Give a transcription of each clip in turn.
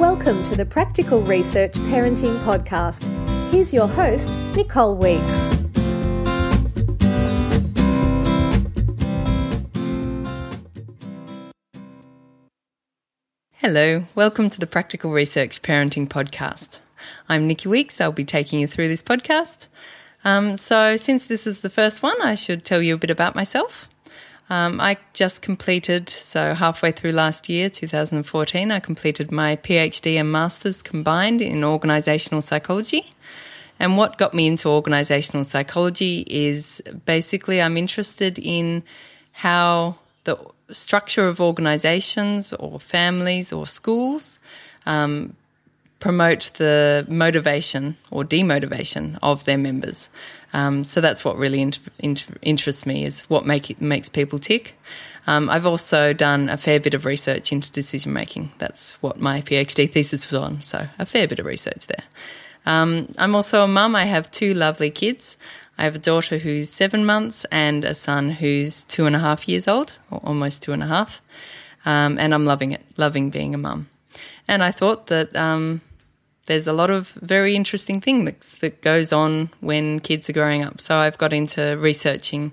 Welcome to the Practical Research Parenting Podcast. Here's your host, Nicole Weeks. Hello, welcome to the Practical Research Parenting Podcast. I'm Nikki Weeks. I'll be taking you through this podcast. Um, so, since this is the first one, I should tell you a bit about myself. Um, I just completed, so halfway through last year, 2014, I completed my PhD and Master's combined in organisational psychology. And what got me into organisational psychology is basically I'm interested in how the structure of organisations or families or schools um, promote the motivation or demotivation of their members. Um, so that's what really inter- inter- interests me is what make it, makes people tick. Um, I've also done a fair bit of research into decision making. That's what my PhD thesis was on. So a fair bit of research there. Um, I'm also a mum. I have two lovely kids. I have a daughter who's seven months and a son who's two and a half years old, or almost two and a half. Um, and I'm loving it, loving being a mum. And I thought that um, there's a lot of very interesting things that goes on when kids are growing up. So I've got into researching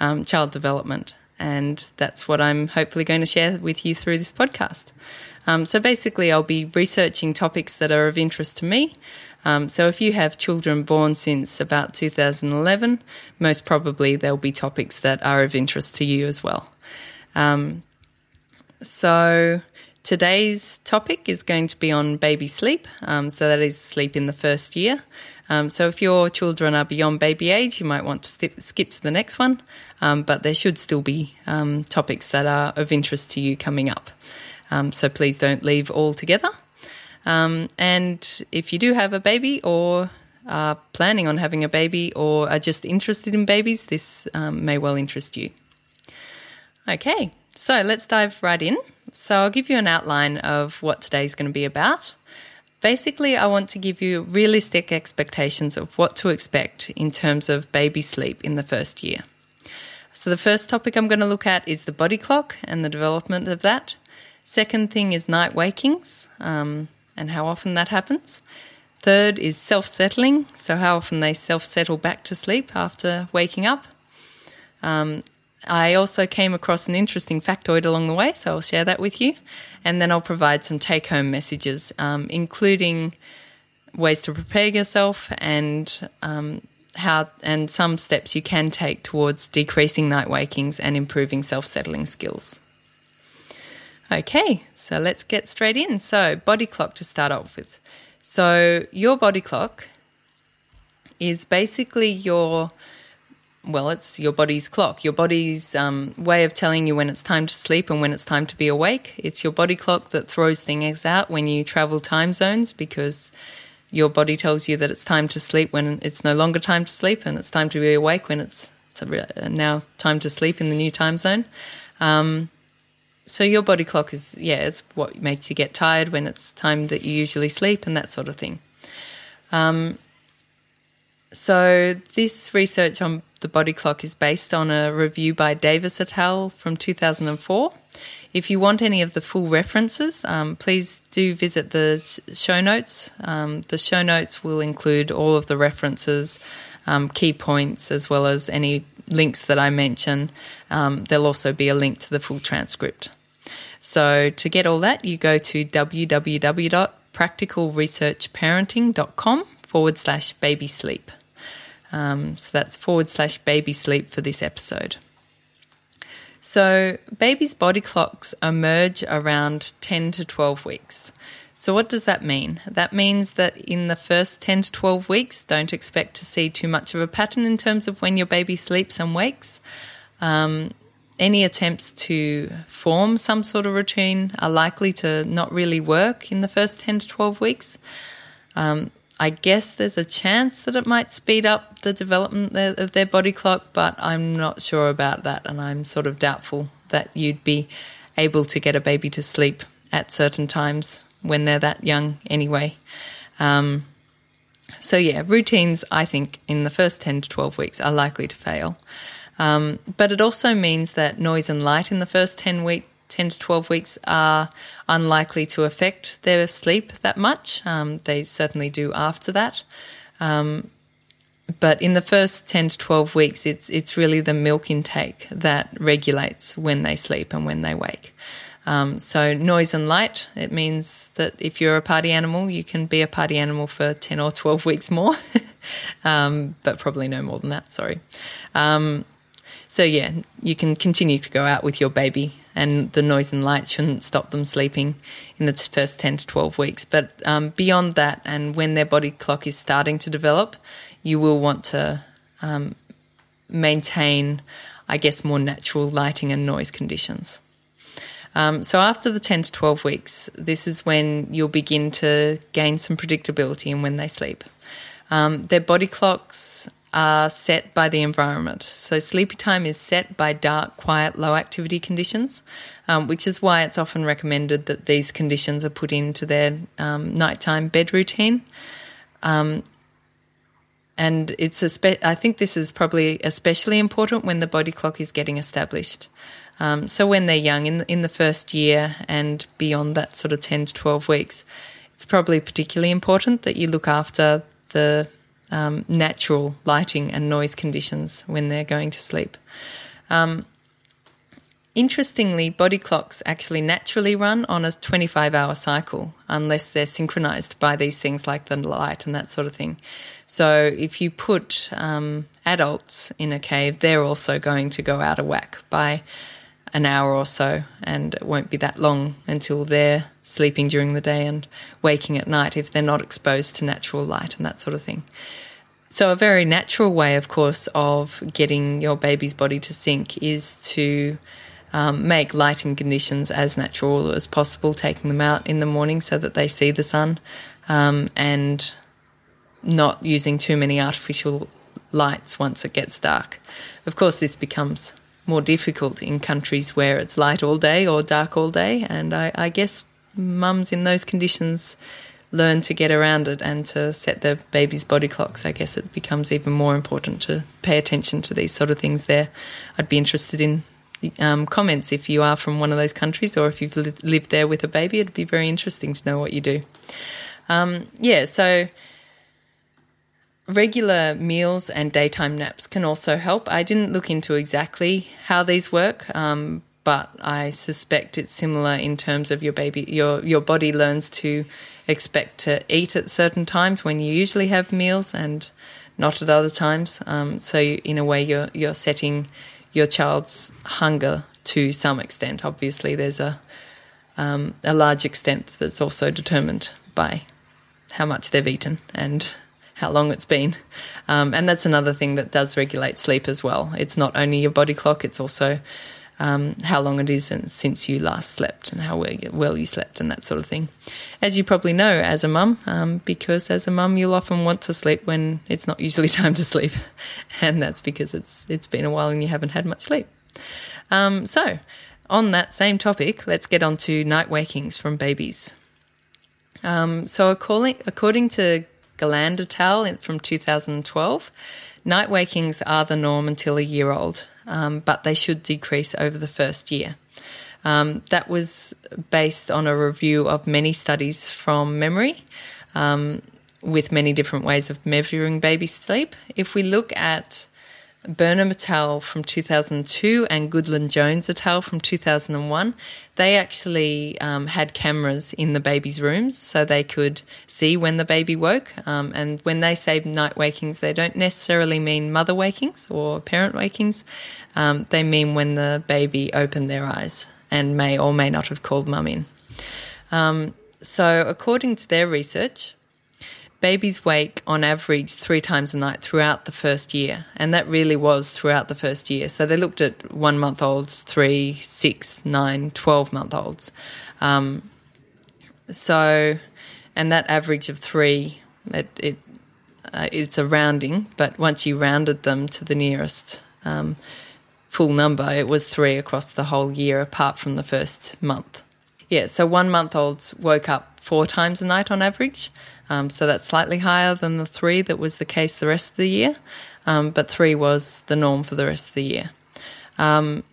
um, child development, and that's what I'm hopefully going to share with you through this podcast. Um, so basically, I'll be researching topics that are of interest to me. Um, so if you have children born since about 2011, most probably there'll be topics that are of interest to you as well. Um, so Today's topic is going to be on baby sleep, um, so that is sleep in the first year. Um, so if your children are beyond baby age, you might want to skip to the next one, um, but there should still be um, topics that are of interest to you coming up. Um, so please don't leave altogether. Um, and if you do have a baby or are planning on having a baby or are just interested in babies, this may well interest you. Okay, so let's dive right in. So I'll give you an outline of what today's going to be about. Basically, I want to give you realistic expectations of what to expect in terms of baby sleep in the first year. So, the first topic I'm going to look at is the body clock and the development of that. Second thing is night wakings um, and how often that happens. Third is self settling, so how often they self settle back to sleep after waking up. Um, I also came across an interesting factoid along the way, so I'll share that with you. And then I'll provide some take home messages, um, including ways to prepare yourself and um, how and some steps you can take towards decreasing night wakings and improving self settling skills. Okay, so let's get straight in. So, body clock to start off with. So, your body clock is basically your well, it's your body's clock, your body's um, way of telling you when it's time to sleep and when it's time to be awake. It's your body clock that throws things out when you travel time zones because your body tells you that it's time to sleep when it's no longer time to sleep and it's time to be awake when it's, now time to sleep in the new time zone. Um, so your body clock is, yeah, it's what makes you get tired when it's time that you usually sleep and that sort of thing. Um, so this research on the body clock is based on a review by Davis et al. from 2004. If you want any of the full references, um, please do visit the show notes. Um, the show notes will include all of the references, um, key points, as well as any links that I mention. Um, there'll also be a link to the full transcript. So to get all that, you go to www.practicalresearchparenting.com forward slash baby sleep. Um, so that's forward slash baby sleep for this episode. So, babies' body clocks emerge around 10 to 12 weeks. So, what does that mean? That means that in the first 10 to 12 weeks, don't expect to see too much of a pattern in terms of when your baby sleeps and wakes. Um, any attempts to form some sort of routine are likely to not really work in the first 10 to 12 weeks. Um, I guess there's a chance that it might speed up the development of their body clock, but I'm not sure about that. And I'm sort of doubtful that you'd be able to get a baby to sleep at certain times when they're that young anyway. Um, so, yeah, routines, I think, in the first 10 to 12 weeks are likely to fail. Um, but it also means that noise and light in the first 10 week 10 to 12 weeks are unlikely to affect their sleep that much. Um, they certainly do after that. Um, but in the first 10 to 12 weeks, it's, it's really the milk intake that regulates when they sleep and when they wake. Um, so, noise and light, it means that if you're a party animal, you can be a party animal for 10 or 12 weeks more, um, but probably no more than that, sorry. So, yeah, you can continue to go out with your baby, and the noise and light shouldn't stop them sleeping in the first 10 to 12 weeks. But um, beyond that, and when their body clock is starting to develop, you will want to um, maintain, I guess, more natural lighting and noise conditions. Um, so after the 10 to 12 weeks, this is when you'll begin to gain some predictability in when they sleep. Um, their body clocks are set by the environment. So sleepy time is set by dark, quiet, low activity conditions, um, which is why it's often recommended that these conditions are put into their um, nighttime bed routine. Um, and it's spe- I think this is probably especially important when the body clock is getting established. Um, so when they're young, in in the first year and beyond that sort of 10 to 12 weeks, it's probably particularly important that you look after the um, natural lighting and noise conditions when they're going to sleep. Um, interestingly, body clocks actually naturally run on a 25 hour cycle unless they're synchronized by these things like the light and that sort of thing. So if you put um, adults in a cave, they're also going to go out of whack by an hour or so, and it won't be that long until they're sleeping during the day and waking at night if they're not exposed to natural light and that sort of thing. So, a very natural way, of course, of getting your baby's body to sync is to um, make lighting conditions as natural as possible, taking them out in the morning so that they see the sun, um, and not using too many artificial lights once it gets dark. Of course, this becomes more difficult in countries where it's light all day or dark all day. And I, I guess mums in those conditions learn to get around it and to set their baby's body clocks. I guess it becomes even more important to pay attention to these sort of things there. I'd be interested in um, comments if you are from one of those countries or if you've li- lived there with a baby. It'd be very interesting to know what you do. Um, yeah, so regular meals and daytime naps can also help. I didn't look into exactly how these work, um, but I suspect it's similar in terms of your baby, your your body learns to expect to eat at certain times when you usually have meals and not at other times. Um, so in a way, you're you're setting your child's hunger to some extent. Obviously, there's a um, a large extent that's also determined by how much they've eaten and how long it's been. Um, and that's another thing that does regulate sleep as well. It's not only your body clock, it's also um, how long it is since you last slept and how well you slept and that sort of thing. As you probably know as a mum, um, because as a mum you'll often want to sleep when it's not usually time to sleep, and that's because it's it's been a while and you haven't had much sleep. Um, so, on that same topic, let's get on to night wakings from babies. Um, so, according, according to Galland et from 2012. Night wakings are the norm until a year old, um, but they should decrease over the first year. Um, that was based on a review of many studies from memory um, with many different ways of measuring baby sleep. If we look at Burnham et al. from 2002 and Goodlin-Jones et al. from 2001, they actually um, had cameras in the baby's rooms so they could see when the baby woke. Um, and when they say night wakings, they don't necessarily mean mother wakings or parent wakings, um, they mean when the baby opened their eyes and may or may not have called mum in. Um, so, according to their research, babies wake on average three times a night throughout the first year, and that really was throughout the first year. So they looked at one month olds, three, six, nine, 12 month olds. Um, so, and that average of three, it, it uh, it's a rounding, but once you rounded them to the nearest um, full number, it was three across the whole year, apart from the first month. Yeah, so one month olds woke up four times a night on average. Um, so that's slightly higher than the three that was the case the rest of the year. Um, but three was the norm for the rest of the year. Um,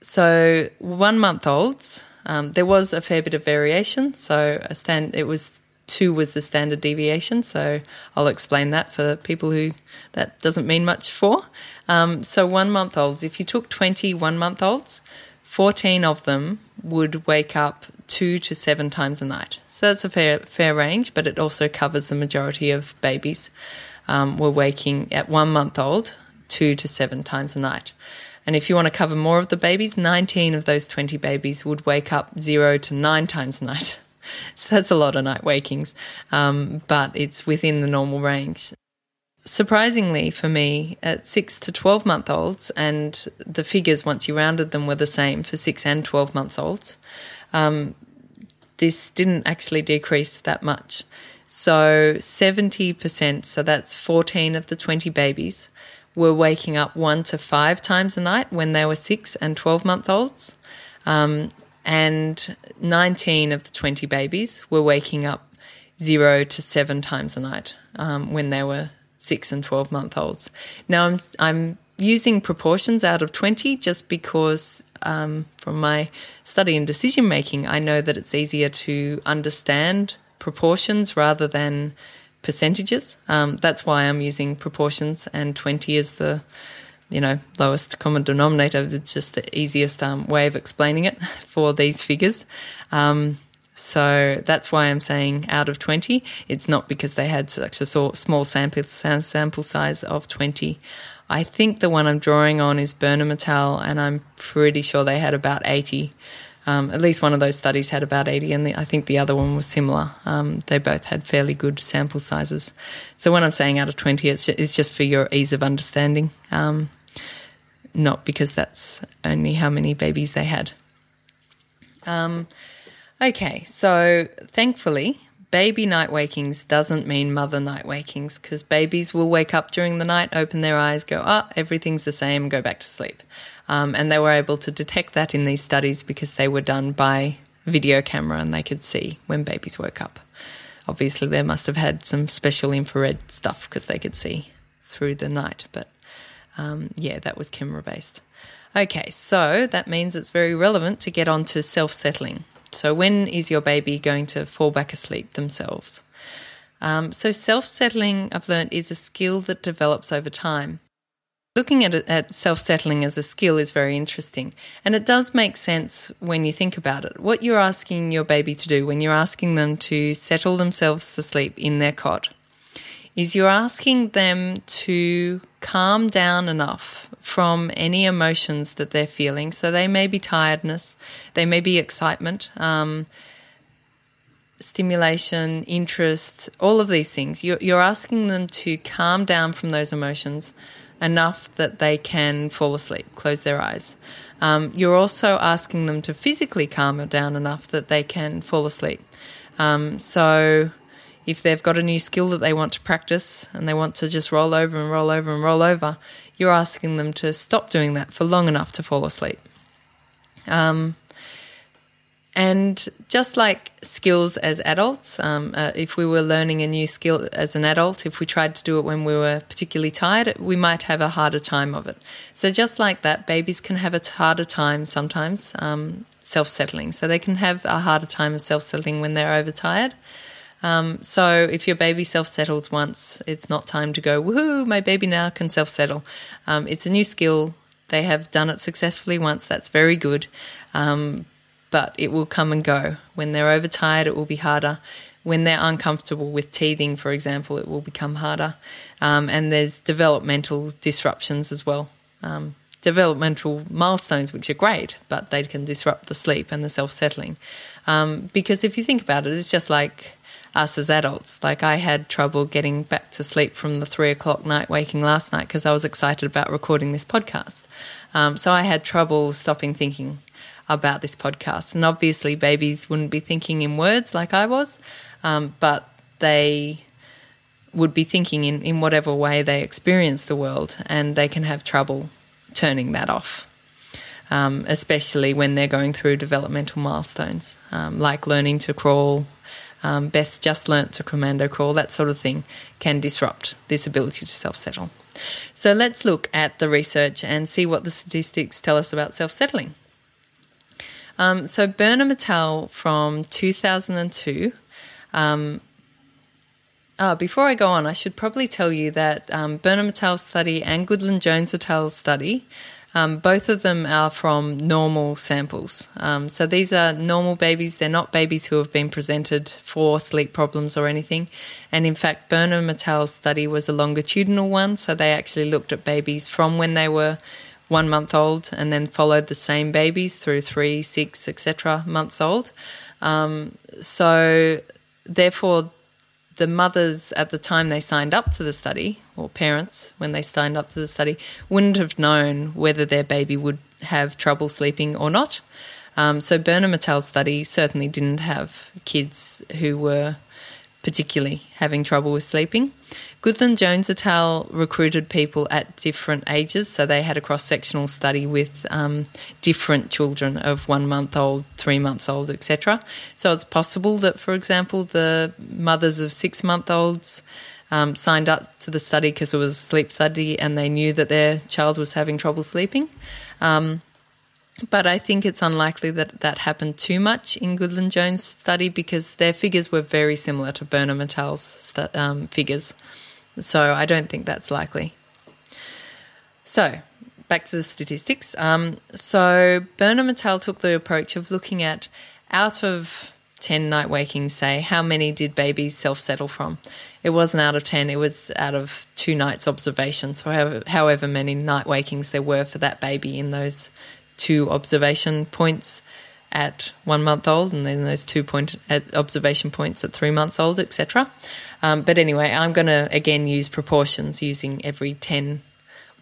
so one month olds, um, there was a fair bit of variation. So a stand, it was two was the standard deviation. So I'll explain that for people who that doesn't mean much for. Um, so one month olds, if you took 20 one month olds, 14 of them would wake up two to seven times a night. So that's a fair fair range, but it also covers the majority of babies. Um, were waking at one month old two to seven times a night. And if you want to cover more of the babies, 19 of those 20 babies would wake up zero to nine times a night. So that's a lot of night wakings, um, but it's within the normal range. Surprisingly for me, at 6 to 12 month olds, and the figures once you rounded them were the same for 6 and 12 months olds, um, this didn't actually decrease that much. So 70%, so that's 14 of the 20 babies, were waking up one to five times a night when they were 6 and 12 month olds. Um, and 19 of the 20 babies were waking up zero to seven times a night um, when they were six and 12 month olds. Now I'm, I'm using proportions out of 20 just because um, from my study in decision making, I know that it's easier to understand proportions rather than percentages. Um, that's why I'm using proportions, and 20 is the you know lowest common denominator. It's just the easiest um, way of explaining it for these figures. Um, so that's why I'm saying out of 20. It's not because they had such a small sample, sample size of 20. I think the one I'm drawing on is Burnham et and I'm pretty sure they had about 80. Um, at least one of those studies had about 80, and the, I think the other one was similar. Um, they both had fairly good sample sizes. So when I'm saying out of 20, it's just, it's just for your ease of understanding, um, not because that's only how many babies they had. Okay, so thankfully, baby night wakings doesn't mean mother night wakings because babies will wake up during the night, open their eyes, go, ah, oh, everything's the same, go back to sleep. Um, and they were able to detect that in these studies because they were done by video camera and they could see when babies woke up. Obviously, they must have had some special infrared stuff because they could see through the night, but um, yeah, that was camera based. Okay, so that means it's very relevant to get on to self settling. So, when is your baby going to fall back asleep themselves? Um, so, self settling, I've learned, is a skill that develops over time. Looking at, at self settling as a skill is very interesting, and it does make sense when you think about it. What you're asking your baby to do when you're asking them to settle themselves to sleep in their cot is you're asking them to calm down enough from any emotions that they're feeling. So they may be tiredness, they may be excitement, um, stimulation, interest, all of these things. You're, you're asking them to calm down from those emotions enough that they can fall asleep, close their eyes. Um, you're also asking them to physically calm down enough that they can fall asleep. Um, so if they've got a new skill that they want to practice and they want to just roll over and roll over and roll over, you're asking them to stop doing that for long enough to fall asleep. Um, and just like skills as adults, um, uh, if we were learning a new skill as an adult, if we tried to do it when we were particularly tired, we might have a harder time of it. So, just like that, babies can have a harder time sometimes um, self settling. So, they can have a harder time of self settling when they're overtired. Um, so if your baby self settles once, it's not time to go, woohoo, my baby now can self settle. Um, it's a new skill. They have done it successfully once. That's very good. Um, but it will come and go. When they're overtired, it will be harder. When they're uncomfortable with teething, for example, it will become harder. Um, and there's developmental disruptions as well um, developmental milestones, which are great, but they can disrupt the sleep and the self settling. Um, because if you think about it, it's just like us as adults. Like I had trouble getting back to sleep from the three o'clock night waking last night because I was excited about recording this podcast. Um, so I had trouble stopping thinking about this podcast. And obviously, babies wouldn't be thinking in words like I was, um, but they would be thinking in, in whatever way they experience the world, and they can have trouble turning that off. Um, especially when they're going through developmental milestones, um, like learning to crawl, um, Beth's just learnt to commando crawl, that sort of thing can disrupt this ability to self settle. So let's look at the research and see what the statistics tell us about self settling. Um, so Burnham et from 2002. Um, oh, before I go on, I should probably tell you that um, Burnham study and Goodlin-Jones et al. study um, both of them are from normal samples. Um, so these are normal babies. They're not babies who have been presented for sleep problems or anything. And in fact, Burnham et al.'s study was a longitudinal one. So they actually looked at babies from when they were one month old and then followed the same babies through three, six, etc. months old. Um, so therefore, the mothers at the time they signed up to the study, or parents when they signed up to the study, wouldn't have known whether their baby would have trouble sleeping or not. Um, so Burnham al. study certainly didn't have kids who were particularly having trouble with sleeping. Goodlin-Jones et al. recruited people at different ages, so they had a cross sectional study with um, different children of one month old, three months old, etc. So it's possible that, for example, the mothers of six month olds. Um, signed up to the study because it was a sleep study and they knew that their child was having trouble sleeping. Um, but I think it's unlikely that that happened too much in Goodlin-Jones' study because their figures were very similar to Burnham et al.'s um, figures. So I don't think that's likely. So back to the statistics. Um, so Burnham et al. took the approach of looking at out of 10 night wakings, say, how many did babies self settle from? It wasn't out of 10, it was out of two nights observation. So, however, however many night wakings there were for that baby in those two observation points at one month old, and then those two point observation points at three months old, etc. Um, but anyway, I'm going to again use proportions using every 10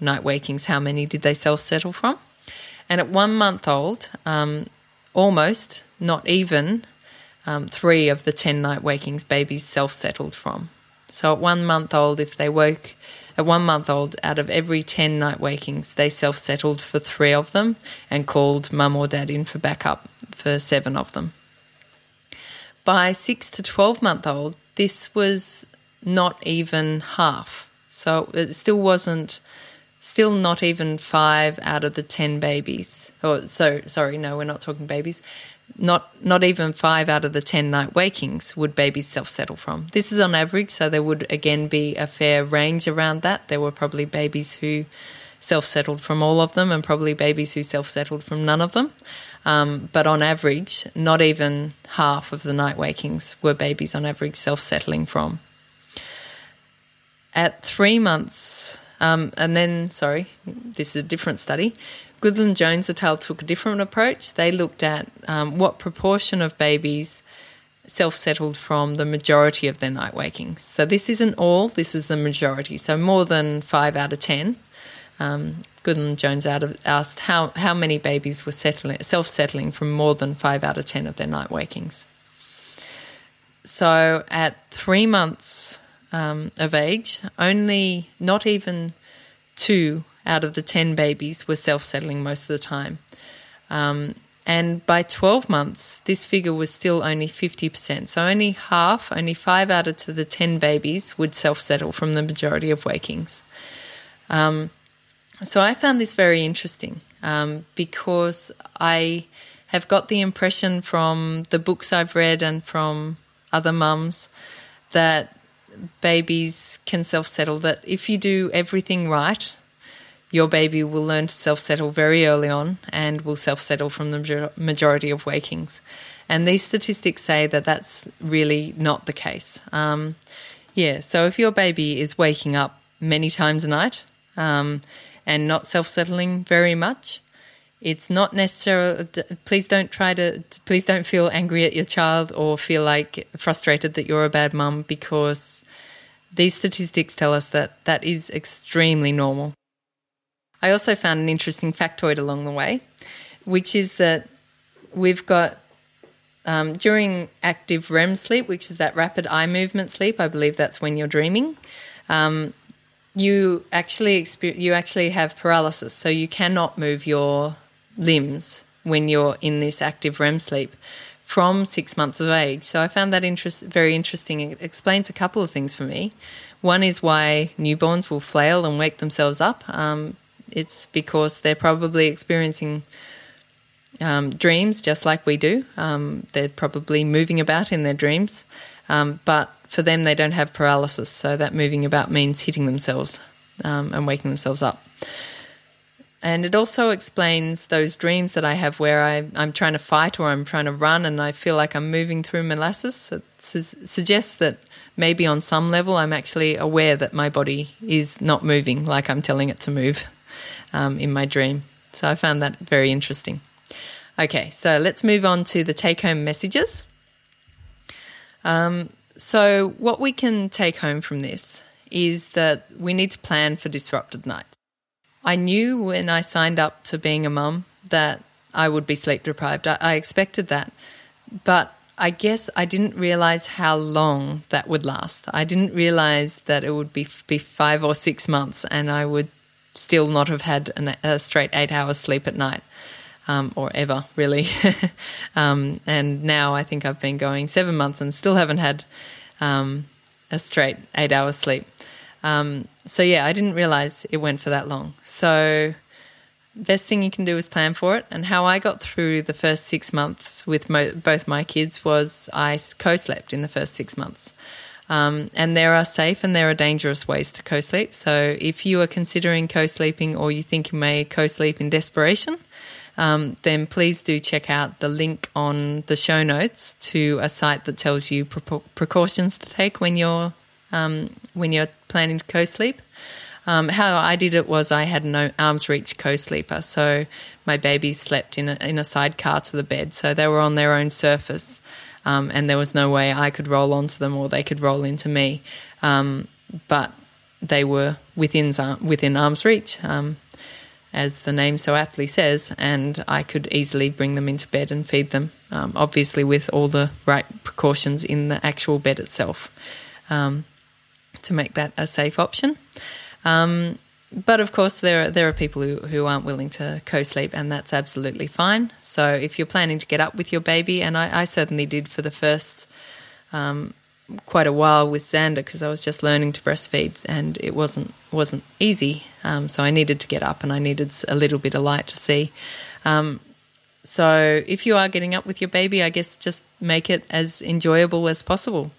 night wakings. How many did they self settle from? And at one month old, um, almost, not even, um, three of the 10 night wakings babies self settled from. So at one month old, if they woke at one month old, out of every 10 night wakings, they self settled for three of them and called mum or dad in for backup for seven of them. By six to 12 month old, this was not even half. So it still wasn't, still not even five out of the 10 babies. Oh, so, sorry, no, we're not talking babies not not even five out of the ten night wakings would babies self settle from. This is on average, so there would again be a fair range around that. There were probably babies who self settled from all of them, and probably babies who self settled from none of them. Um, but on average, not even half of the night wakings were babies on average self settling from. At three months, um, and then, sorry, this is a different study. Goodlin-Jones et al. took a different approach. They looked at um, what proportion of babies self settled from the majority of their night wakings. So this isn't all, this is the majority. So more than five out of ten. Um, Goodlin-Jones asked how, how many babies were self settling from more than five out of ten of their night wakings. So at three months um, of age, only not even two out of the 10 babies were self settling most of the time. Um, and by 12 months, this figure was still only 50%. So only half, only five out of the 10 babies would self settle from the majority of wakings. Um, so I found this very interesting um, because I have got the impression from the books I've read and from other mums that babies can self settle, that if you do everything right, your baby will learn to self settle very early on and will self settle from the majority of wakings. And these statistics say that that's really not the case. Um, yeah, so if your baby is waking up many times a night um, and not self settling very much, it's not necessarily please don't try to please don't feel angry at your child or feel like frustrated that you're a bad mum because these statistics tell us that that is extremely normal I also found an interesting factoid along the way, which is that we've got um, during active REM sleep, which is that rapid eye movement sleep. I believe that's when you're dreaming. Um, you actually experience, you actually have paralysis, so you cannot move your limbs when you're in this active REM sleep from six months of age. So I found that interest very interesting. It explains a couple of things for me. One is why newborns will flail and wake themselves up. Um, it's because they're probably experiencing um, dreams just like we do. Um, they're probably moving about in their dreams, um, but for them, they don't have paralysis. So that moving about means hitting themselves um, and waking themselves up. And it also explains those dreams that I have where I, am trying to fight or I'm trying to run and I feel like I'm moving through molasses. It su- suggests that maybe on some level I'm actually aware that my body is not moving like I'm telling it to move um, in my dream. So I found that very interesting. Okay, so let's move on to the take home messages. Um, so, what we can take home from this is that we need to plan for disrupted nights. I knew when I signed up to being a mum that I would be sleep deprived. I, I expected that. But I guess I didn't realize how long that would last. I didn't realize that it would be, be five or six months and I would still not have had an, a straight eight hours sleep at night. Um, or ever really. um, and now I think I've been going seven months and still haven't had um, a straight eight hours sleep. Um, so yeah, I didn't realize it went for that long. So best thing you can do is plan for it. And how I got through the first six months with mo- both my kids was I co-slept in the first six months. Um, and there are safe and there are dangerous ways to co sleep. So if you are considering co sleeping or you think you may co sleep in desperation, um, then please do check out the link on the show notes to a site that tells you pre- precautions to take when you're um, when you're planning to co-sleep. Um, how I did it was I had no arm's reach co-sleeper, so my babies slept in a, in a sidecar to the bed, so they were on their own surface, um, and there was no way I could roll onto them or they could roll into me, um, but they were within within arm's reach, um, as the name so aptly says, and I could easily bring them into bed and feed them, um, obviously with all the right precautions in the actual bed itself. Um, to make that a safe option. Um, but of course, there are, there are people who, who aren't willing to co sleep, and that's absolutely fine. So if you're planning to get up with your baby, and I, I certainly did for the first um, quite a while with Xander because I was just learning to breastfeed, and it wasn't wasn't easy. Um, so I needed to get up, and I needed a little bit of light to see. Um, so if you are getting up with your baby, I guess just make it as enjoyable as possible.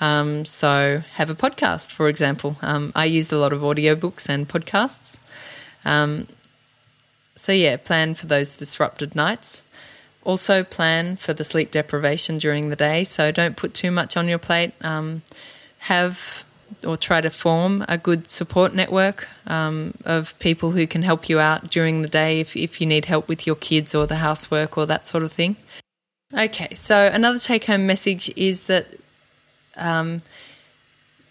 Um, so, have a podcast, for example. Um, I used a lot of audiobooks and podcasts. Um, so, yeah, plan for those disrupted nights. Also, plan for the sleep deprivation during the day. So, don't put too much on your plate. Um, have or try to form a good support network um, of people who can help you out during the day if, if you need help with your kids or the housework or that sort of thing. Okay, so another take home message is that um,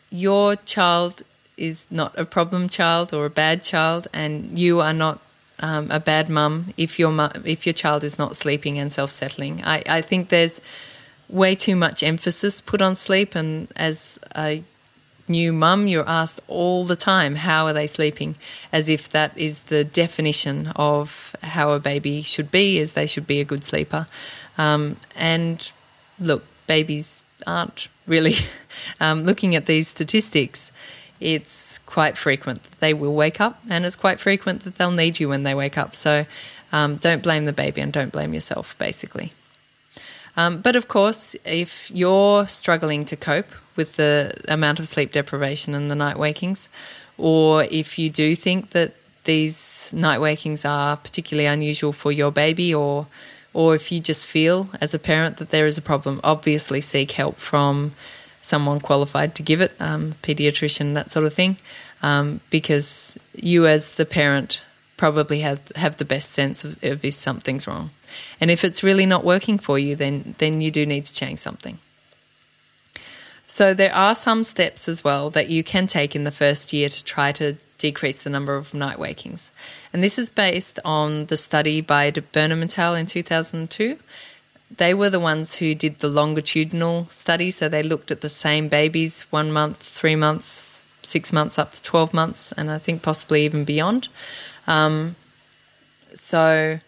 your child is not a problem child or a bad child, and you are not um, a bad mum if your if your child is not sleeping and self settling. I, I think there's way too much emphasis put on sleep, and as a new mum, you're asked all the time, "How are they sleeping?" As if that is the definition of how a baby should be, as they should be a good sleeper. Um, and look, babies aren't really um, looking at these statistics, it's quite frequent they will wake up, and it's quite frequent that they'll need you when they wake up. So um, don't blame the baby and don't blame yourself, basically. Um, but of course, if you're struggling to cope with the amount of sleep deprivation and the night wakings, or if you do think that these night wakings are particularly unusual for your baby or or if you just feel as a parent that there is a problem, obviously seek help from someone qualified to give it, um, pediatrician, that sort of thing, um, because you as the parent probably have have the best sense of, of if something's wrong, and if it's really not working for you, then then you do need to change something. So there are some steps as well that you can take in the first year to try to decrease the number of night wakings. And this is based on the study by Burnham et al. in 2002. They were the ones who did the longitudinal study, so they looked at the same babies one month, three months, six months, up to 12 months, and I think possibly even beyond. Um, so,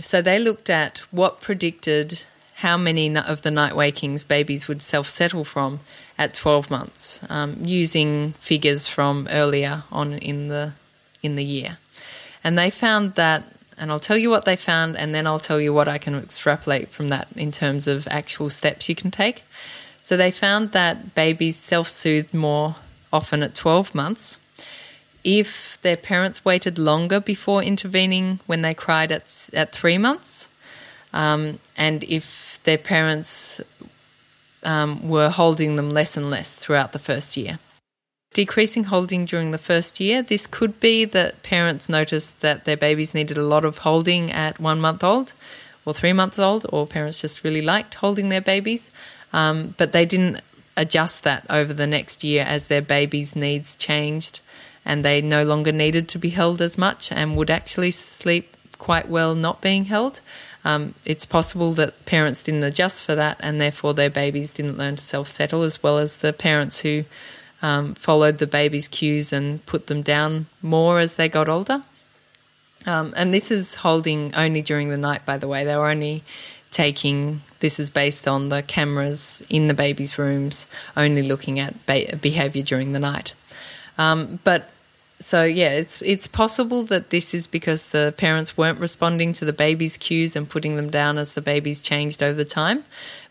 so they looked at what predicted how many of the night wakings babies would self settle from at 12 months, um, using figures from earlier on in the in the year, and they found that and I'll tell you what they found, and then I'll tell you what I can extrapolate from that in terms of actual steps you can take. So they found that babies self soothed more often at 12 months. If their parents waited longer before intervening when they cried at, at three months, um, and if their parents um, were holding them less and less throughout the first year. Decreasing holding during the first year, this could be that parents noticed that their babies needed a lot of holding at one month old or three months old, or parents just really liked holding their babies, um, but they didn't adjust that over the next year as their babies' needs changed and they no longer needed to be held as much and would actually sleep quite well not being held. Um, it's possible that parents didn't adjust for that and therefore their babies didn't learn to self settle, as well as the parents who um, followed the baby's cues and put them down more as they got older. Um, and this is holding only during the night, by the way. They were only taking this is based on the cameras in the baby's rooms, only looking at behavior during the night. Um, but so yeah, it's it's possible that this is because the parents weren't responding to the baby's cues and putting them down as the babies changed over time.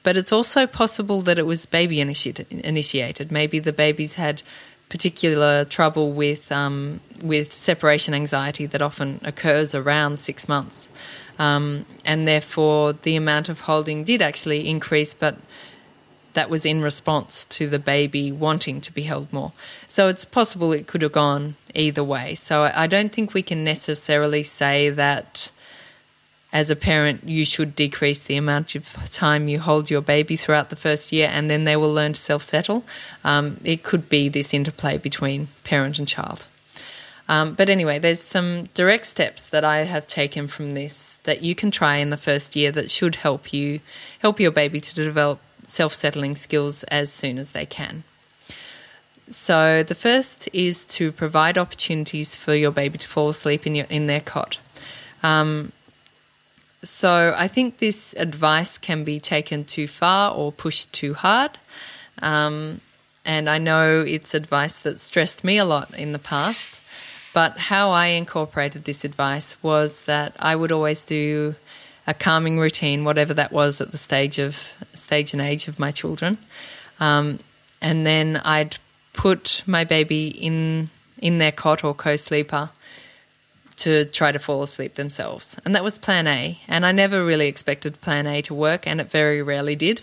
But it's also possible that it was baby initiated. initiated. Maybe the babies had particular trouble with um, with separation anxiety that often occurs around six months, um, and therefore the amount of holding did actually increase, but that was in response to the baby wanting to be held more. So it's possible it could have gone either way. So I don't think we can necessarily say that as a parent you should decrease the amount of time you hold your baby throughout the first year and then they will learn to self settle. Um, it could be this interplay between parent and child. Um, but anyway, there's some direct steps that I have taken from this that you can try in the first year that should help you help your baby to develop self settling skills as soon as they can. So, the first is to provide opportunities for your baby to fall asleep in, your, in their cot. Um, so, I think this advice can be taken too far or pushed too hard. Um, and I know it's advice that stressed me a lot in the past. But how I incorporated this advice was that I would always do a calming routine, whatever that was at the stage of stage and age of my children, um, and then I'd put my baby in in their cot or co-sleeper to try to fall asleep themselves. And that was plan A. And I never really expected plan A to work, and it very rarely did.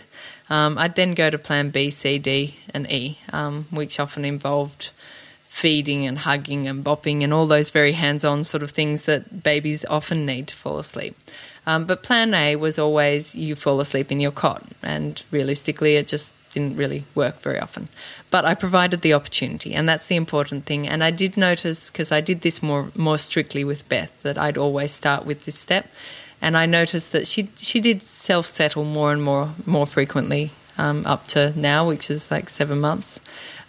Um, I'd then go to plan B, C, D, and E, um, which often involved feeding and hugging and bopping and all those very hands on sort of things that babies often need to fall asleep. Um, but plan A was always you fall asleep in your cot, and realistically, it just didn't really work very often. But I provided the opportunity, and that's the important thing. And I did notice because I did this more more strictly with Beth that I'd always start with this step, and I noticed that she she did self settle more and more more frequently um, up to now, which is like seven months.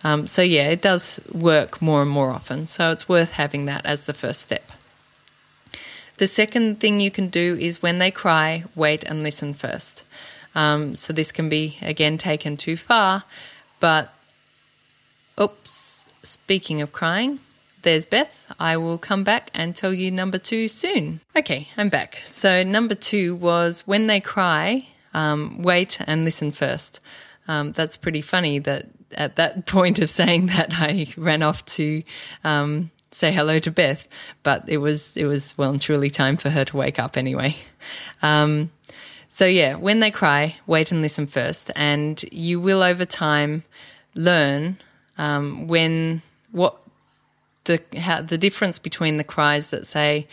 Um, so yeah, it does work more and more often. So it's worth having that as the first step. The second thing you can do is when they cry, wait and listen first. Um, so this can be again taken too far, but oops, speaking of crying, there's Beth. I will come back and tell you number two soon. Okay, I'm back. So, number two was when they cry, um, wait and listen first. Um, that's pretty funny that at that point of saying that, I ran off to um, say hello to Beth, but it was it was well and truly time for her to wake up anyway. Um, so yeah, when they cry, wait and listen first, and you will over time learn um, when what the how, the difference between the cries that say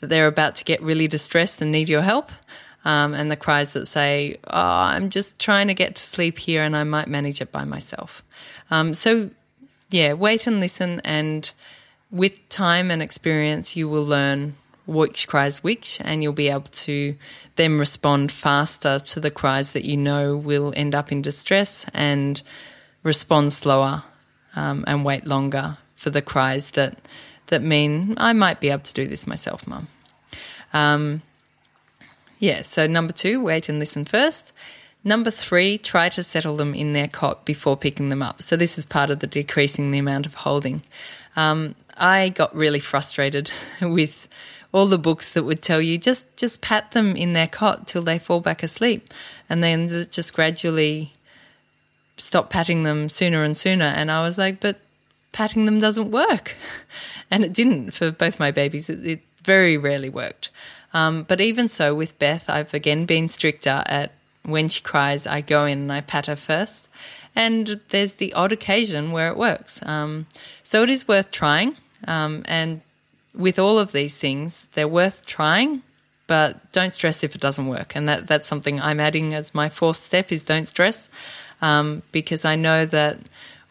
that they're about to get really distressed and need your help. Um, and the cries that say, "Oh, I'm just trying to get to sleep here, and I might manage it by myself." Um, so, yeah, wait and listen, and with time and experience, you will learn which cries which, and you'll be able to then respond faster to the cries that you know will end up in distress and respond slower um, and wait longer for the cries that that mean I might be able to do this myself, mum. Um, yeah, so number two, wait and listen first. Number three, try to settle them in their cot before picking them up. So, this is part of the decreasing the amount of holding. Um, I got really frustrated with all the books that would tell you just just pat them in their cot till they fall back asleep, and then just gradually stop patting them sooner and sooner. And I was like, but patting them doesn't work, and it didn't for both my babies. It, it very rarely worked. Um, but even so, with Beth, I've again been stricter at when she cries, I go in and I pat her first. And there's the odd occasion where it works. Um, so it is worth trying. Um, and with all of these things, they're worth trying, but don't stress if it doesn't work. And that, that's something I'm adding as my fourth step is don't stress, um, because I know that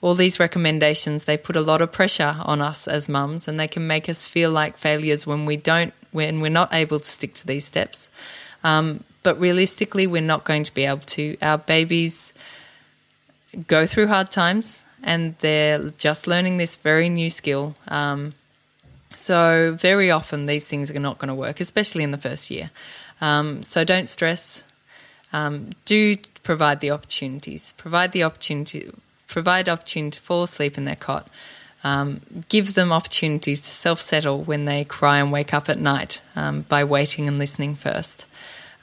all these recommendations they put a lot of pressure on us as mums, and they can make us feel like failures when we don't, when we're not able to stick to these steps. Um, but realistically, we're not going to be able to. Our babies go through hard times, and they're just learning this very new skill. Um, so, very often, these things are not going to work, especially in the first year. Um, so, don't stress. Um, do provide the opportunities. Provide the opportunity. Provide opportunity to fall asleep in their cot. Um, give them opportunities to self settle when they cry and wake up at night um, by waiting and listening first.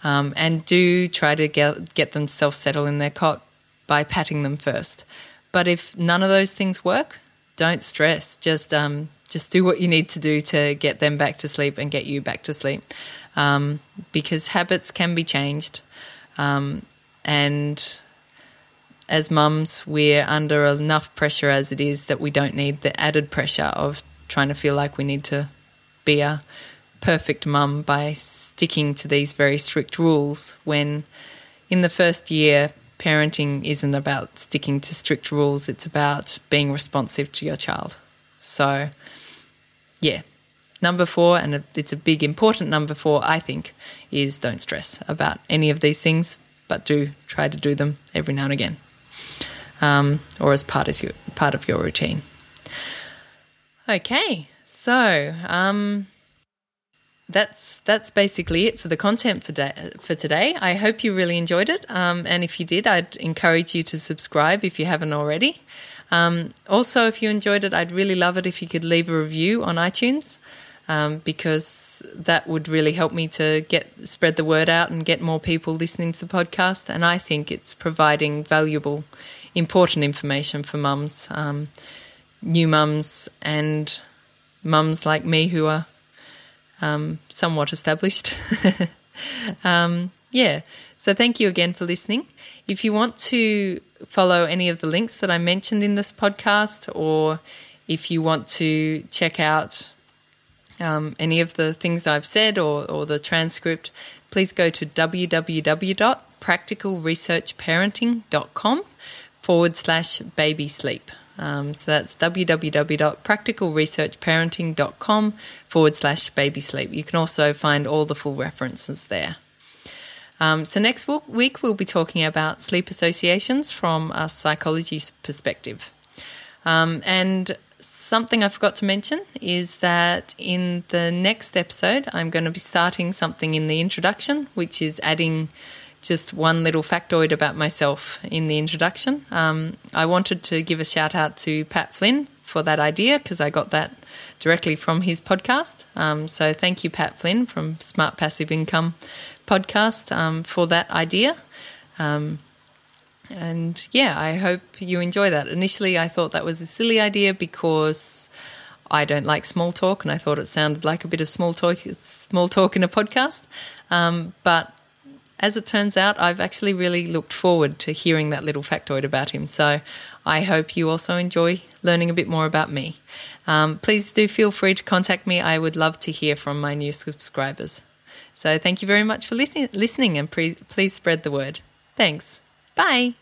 Um, and do try to get, get them self settle in their cot by patting them first. But if none of those things work, don't stress. Just um, just do what you need to do to get them back to sleep and get you back to sleep, um, because habits can be changed, um, and as mums, we're under enough pressure as it is that we don't need the added pressure of trying to feel like we need to be a perfect mum by sticking to these very strict rules when in the first year parenting isn't about sticking to strict rules it's about being responsive to your child. So yeah number 4 and it's a big important number 4 I think is don't stress about any of these things but do try to do them every now and again um, or as part, as your, part of your routine okay so um, that's that's basically it for the content for, for today. I hope you really enjoyed it, um, and if you did, I'd encourage you to subscribe if you haven't already. Um, also, if you enjoyed it, I'd really love it if you could leave a review on iTunes. Um, because that would really help me to get spread the word out and get more people listening to the podcast. And I think it's providing valuable, important information for mums, um, new mums, and mums like me who are um, somewhat established. um, yeah. So thank you again for listening. If you want to follow any of the links that I mentioned in this podcast, or if you want to check out um, any of the things I've said or, or the transcript, please go to www.practicalresearchparenting.com forward slash baby sleep. Um, so that's www.practicalresearchparenting.com forward slash baby sleep. You can also find all the full references there. Um, so next week we'll be talking about sleep associations from a psychology perspective. Um, and something I forgot to mention is that in the next episode, I'm going to be starting something in the introduction, which is adding just one little factoid about myself in the introduction. Um, I wanted to give a shout out to Pat Flynn for that idea because I got that directly from his podcast. Um, so thank you, Pat Flynn from Smart Passive Income podcast, um, for that idea. Um, and yeah, I hope you enjoy that. Initially, I thought that was a silly idea because I don't like small talk, and I thought it sounded like a bit of small talk, small talk in a podcast. Um, but as it turns out, I've actually really looked forward to hearing that little factoid about him. So I hope you also enjoy learning a bit more about me. Um, please do feel free to contact me. I would love to hear from my new subscribers. So thank you very much for listening and please spread the word. Thanks. Bye.